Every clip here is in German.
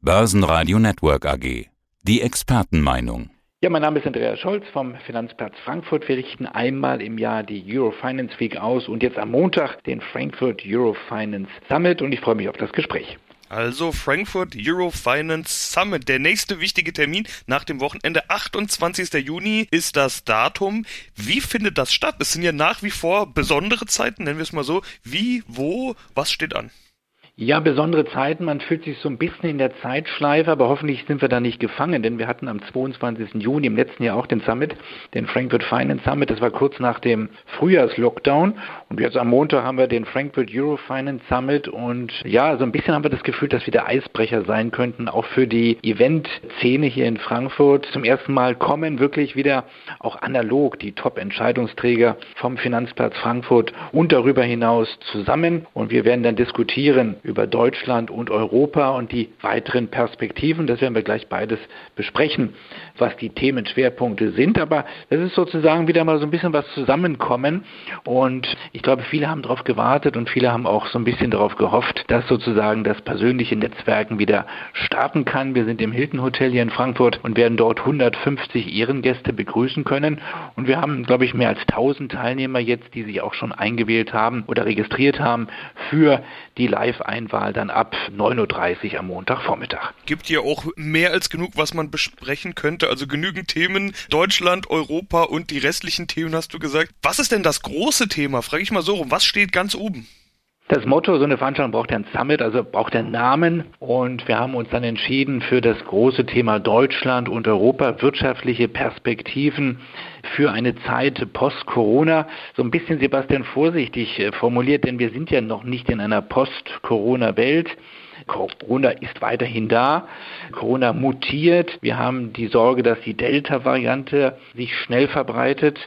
Börsenradio Network AG. Die Expertenmeinung. Ja, mein Name ist Andreas Scholz vom Finanzplatz Frankfurt. Wir richten einmal im Jahr die Eurofinance Week aus und jetzt am Montag den Frankfurt Eurofinance Summit und ich freue mich auf das Gespräch. Also Frankfurt Eurofinance Summit, der nächste wichtige Termin nach dem Wochenende, 28. Juni ist das Datum. Wie findet das statt? Es sind ja nach wie vor besondere Zeiten, nennen wir es mal so. Wie, wo, was steht an? Ja, besondere Zeiten. Man fühlt sich so ein bisschen in der Zeitschleife, aber hoffentlich sind wir da nicht gefangen, denn wir hatten am 22. Juni im letzten Jahr auch den Summit, den Frankfurt Finance Summit. Das war kurz nach dem Frühjahrslockdown. Und jetzt am Montag haben wir den Frankfurt Euro Finance Summit. Und ja, so ein bisschen haben wir das Gefühl, dass wir der Eisbrecher sein könnten, auch für die Event-Szene hier in Frankfurt. Zum ersten Mal kommen wirklich wieder auch analog die Top-Entscheidungsträger vom Finanzplatz Frankfurt und darüber hinaus zusammen. Und wir werden dann diskutieren, über Deutschland und Europa und die weiteren Perspektiven. Das werden wir gleich beides besprechen, was die Themenschwerpunkte sind. Aber das ist sozusagen wieder mal so ein bisschen was zusammenkommen. Und ich glaube, viele haben darauf gewartet und viele haben auch so ein bisschen darauf gehofft, dass sozusagen das persönliche Netzwerken wieder starten kann. Wir sind im Hilton Hotel hier in Frankfurt und werden dort 150 Ehrengäste begrüßen können. Und wir haben, glaube ich, mehr als 1000 Teilnehmer jetzt, die sich auch schon eingewählt haben oder registriert haben für die Live-Einladung Einwahl dann ab 9.30 Uhr am Montagvormittag. Gibt hier auch mehr als genug, was man besprechen könnte. Also genügend Themen. Deutschland, Europa und die restlichen Themen hast du gesagt. Was ist denn das große Thema? Frage ich mal so rum. Was steht ganz oben? Das Motto, so eine Veranstaltung braucht ja ein Summit, also braucht einen Namen. Und wir haben uns dann entschieden für das große Thema Deutschland und Europa, wirtschaftliche Perspektiven für eine Zeit post-Corona. So ein bisschen, Sebastian, vorsichtig äh, formuliert, denn wir sind ja noch nicht in einer Post-Corona-Welt. Corona ist weiterhin da. Corona mutiert. Wir haben die Sorge, dass die Delta-Variante sich schnell verbreitet.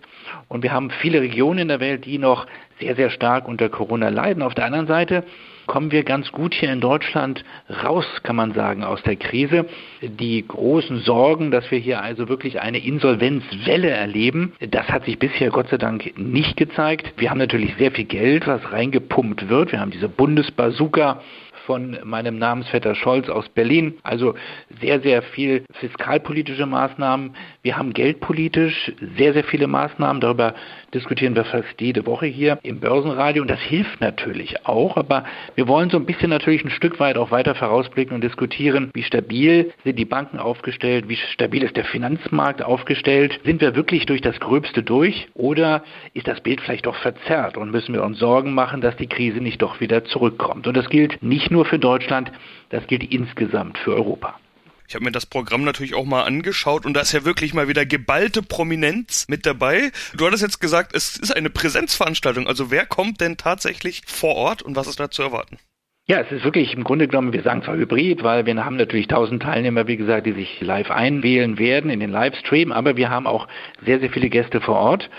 Und wir haben viele Regionen in der Welt, die noch sehr, sehr stark unter Corona leiden. Auf der anderen Seite kommen wir ganz gut hier in Deutschland raus, kann man sagen, aus der Krise. Die großen Sorgen, dass wir hier also wirklich eine Insolvenzwelle erleben, das hat sich bisher Gott sei Dank nicht gezeigt. Wir haben natürlich sehr viel Geld, was reingepumpt wird. Wir haben diese Bundesbazooka von meinem Namensvetter Scholz aus Berlin. Also sehr, sehr viel fiskalpolitische Maßnahmen. Wir haben geldpolitisch sehr, sehr viele Maßnahmen. Darüber diskutieren wir fast jede Woche hier im Börsenradio und das hilft natürlich auch. Aber wir wollen so ein bisschen natürlich ein Stück weit auch weiter vorausblicken und diskutieren, wie stabil sind die Banken aufgestellt, wie stabil ist der Finanzmarkt aufgestellt. Sind wir wirklich durch das Gröbste durch oder ist das Bild vielleicht doch verzerrt und müssen wir uns Sorgen machen, dass die Krise nicht doch wieder zurückkommt? Und das gilt nicht nur für Deutschland, das gilt insgesamt für Europa. Ich habe mir das Programm natürlich auch mal angeschaut und da ist ja wirklich mal wieder geballte Prominenz mit dabei. Du hattest jetzt gesagt, es ist eine Präsenzveranstaltung. Also wer kommt denn tatsächlich vor Ort und was ist da zu erwarten? Ja, es ist wirklich im Grunde genommen, wir sagen zwar Hybrid, weil wir haben natürlich tausend Teilnehmer, wie gesagt, die sich live einwählen werden in den Livestream, aber wir haben auch sehr, sehr viele Gäste vor Ort.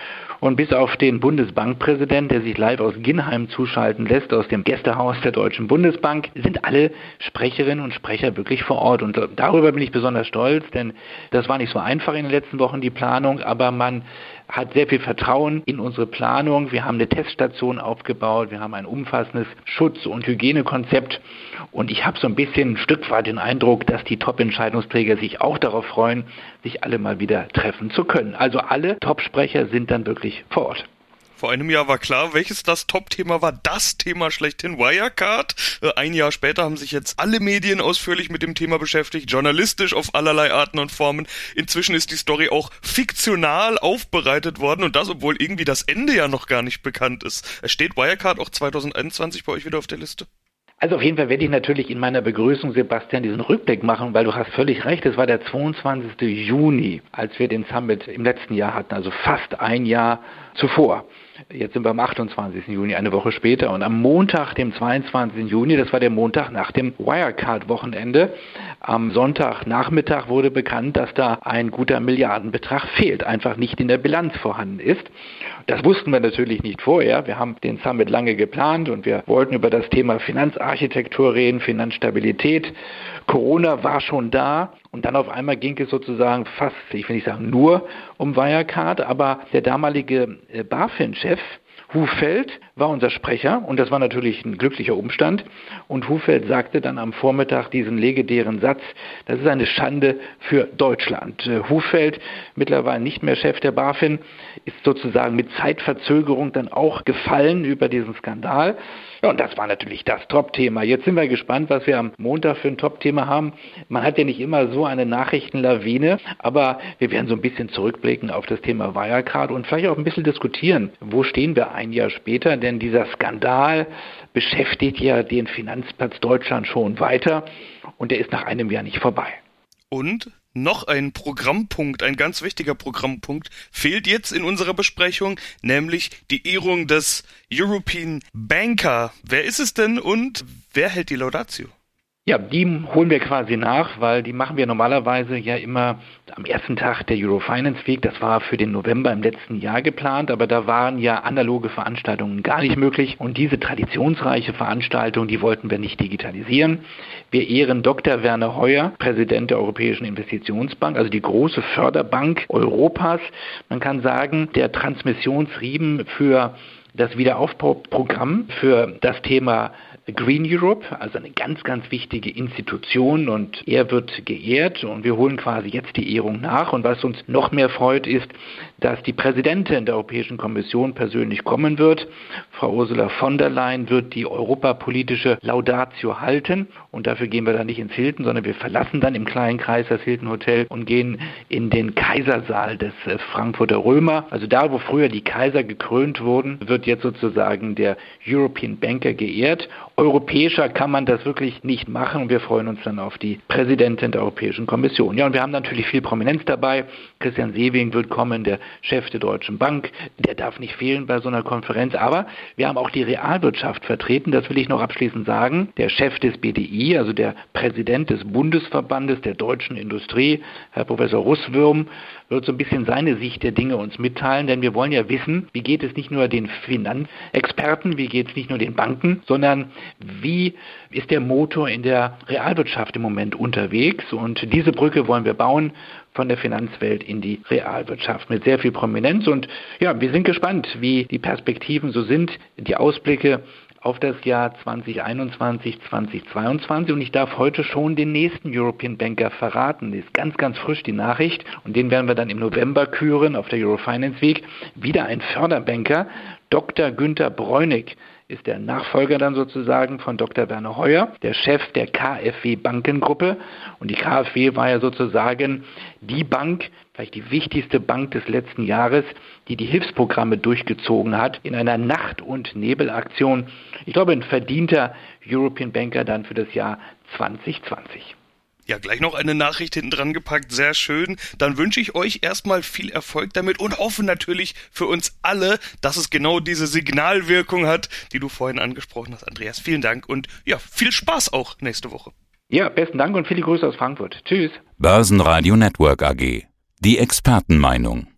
Und bis auf den Bundesbankpräsident, der sich live aus Ginheim zuschalten lässt, aus dem Gästehaus der Deutschen Bundesbank, sind alle Sprecherinnen und Sprecher wirklich vor Ort. Und darüber bin ich besonders stolz, denn das war nicht so einfach in den letzten Wochen, die Planung, aber man hat sehr viel Vertrauen in unsere Planung. Wir haben eine Teststation aufgebaut, wir haben ein umfassendes Schutz- und Hygienekonzept und ich habe so ein bisschen ein Stück weit den Eindruck, dass die Top-Entscheidungsträger sich auch darauf freuen, sich alle mal wieder treffen zu können. Also alle Top-Sprecher sind dann wirklich vor Ort. Vor einem Jahr war klar, welches das Top-Thema war. Das Thema schlechthin Wirecard. Äh, ein Jahr später haben sich jetzt alle Medien ausführlich mit dem Thema beschäftigt, journalistisch auf allerlei Arten und Formen. Inzwischen ist die Story auch fiktional aufbereitet worden und das, obwohl irgendwie das Ende ja noch gar nicht bekannt ist. Steht Wirecard auch 2021 bei euch wieder auf der Liste? Also auf jeden Fall werde ich natürlich in meiner Begrüßung, Sebastian, diesen Rückblick machen, weil du hast völlig recht, es war der 22. Juni, als wir den Summit im letzten Jahr hatten, also fast ein Jahr zuvor. Jetzt sind wir am 28. Juni, eine Woche später. Und am Montag, dem 22. Juni, das war der Montag nach dem Wirecard-Wochenende, am Sonntagnachmittag wurde bekannt, dass da ein guter Milliardenbetrag fehlt, einfach nicht in der Bilanz vorhanden ist. Das wussten wir natürlich nicht vorher. Wir haben den Summit lange geplant und wir wollten über das Thema Finanzarchitektur reden, Finanzstabilität. Corona war schon da und dann auf einmal ging es sozusagen fast, ich will nicht sagen nur um Wirecard, aber der damalige äh, BaFin-Chef Hufeld war unser Sprecher und das war natürlich ein glücklicher Umstand. Und Hufeld sagte dann am Vormittag diesen legendären Satz, das ist eine Schande für Deutschland. Äh, Hufeld, mittlerweile nicht mehr Chef der BaFin, ist sozusagen mit Zeitverzögerung dann auch gefallen über diesen Skandal. Ja, und das war natürlich das Top-Thema. Jetzt sind wir gespannt, was wir am Montag für ein Top-Thema haben. Man hat ja nicht immer so eine Nachrichtenlawine, aber wir werden so ein bisschen zurückblicken auf das Thema Wirecard und vielleicht auch ein bisschen diskutieren, wo stehen wir ein Jahr später, denn dieser Skandal beschäftigt ja den Finanzplatz Deutschland schon weiter und der ist nach einem Jahr nicht vorbei. Und noch ein Programmpunkt, ein ganz wichtiger Programmpunkt, fehlt jetzt in unserer Besprechung, nämlich die Ehrung des European Banker. Wer ist es denn und wer hält die Laudatio? Ja, die holen wir quasi nach, weil die machen wir normalerweise ja immer am ersten Tag der Eurofinance Week. Das war für den November im letzten Jahr geplant, aber da waren ja analoge Veranstaltungen gar nicht möglich. Und diese traditionsreiche Veranstaltung, die wollten wir nicht digitalisieren. Wir ehren Dr. Werner Heuer, Präsident der Europäischen Investitionsbank, also die große Förderbank Europas. Man kann sagen, der Transmissionsriemen für das Wiederaufbauprogramm für das Thema Green Europe, also eine ganz, ganz wichtige Institution und er wird geehrt und wir holen quasi jetzt die Ehrung nach. Und was uns noch mehr freut, ist, dass die Präsidentin der Europäischen Kommission persönlich kommen wird. Frau Ursula von der Leyen wird die europapolitische Laudatio halten und dafür gehen wir dann nicht ins Hilton, sondern wir verlassen dann im kleinen Kreis das Hilton Hotel und gehen in den Kaisersaal des äh, Frankfurter Römer. Also da, wo früher die Kaiser gekrönt wurden, wird jetzt sozusagen der European Banker geehrt europäischer kann man das wirklich nicht machen und wir freuen uns dann auf die Präsidentin der Europäischen Kommission. Ja, und wir haben natürlich viel Prominenz dabei. Christian Sewing wird kommen, der Chef der Deutschen Bank. Der darf nicht fehlen bei so einer Konferenz. Aber wir haben auch die Realwirtschaft vertreten. Das will ich noch abschließend sagen. Der Chef des BDI, also der Präsident des Bundesverbandes der deutschen Industrie, Herr Professor Russwürm, wird so ein bisschen seine Sicht der Dinge uns mitteilen, denn wir wollen ja wissen, wie geht es nicht nur den Finanzexperten, wie geht es nicht nur den Banken, sondern wie ist der Motor in der Realwirtschaft im Moment unterwegs und diese Brücke wollen wir bauen von der Finanzwelt in die Realwirtschaft mit sehr viel Prominenz und ja, wir sind gespannt, wie die Perspektiven so sind, die Ausblicke auf das Jahr 2021, 2022 und ich darf heute schon den nächsten European Banker verraten. Das ist ganz, ganz frisch die Nachricht und den werden wir dann im November küren auf der Eurofinance Week. Wieder ein Förderbanker, Dr. Günther Bräunig ist der Nachfolger dann sozusagen von Dr. Werner Heuer, der Chef der KfW Bankengruppe. Und die KfW war ja sozusagen die Bank, vielleicht die wichtigste Bank des letzten Jahres, die die Hilfsprogramme durchgezogen hat in einer Nacht- und Nebelaktion. Ich glaube, ein verdienter European Banker dann für das Jahr 2020. Ja, gleich noch eine Nachricht hinten dran gepackt, sehr schön. Dann wünsche ich euch erstmal viel Erfolg damit und hoffe natürlich für uns alle, dass es genau diese Signalwirkung hat, die du vorhin angesprochen hast, Andreas. Vielen Dank und ja, viel Spaß auch nächste Woche. Ja, besten Dank und viele Grüße aus Frankfurt. Tschüss. Börsenradio Network AG. Die Expertenmeinung.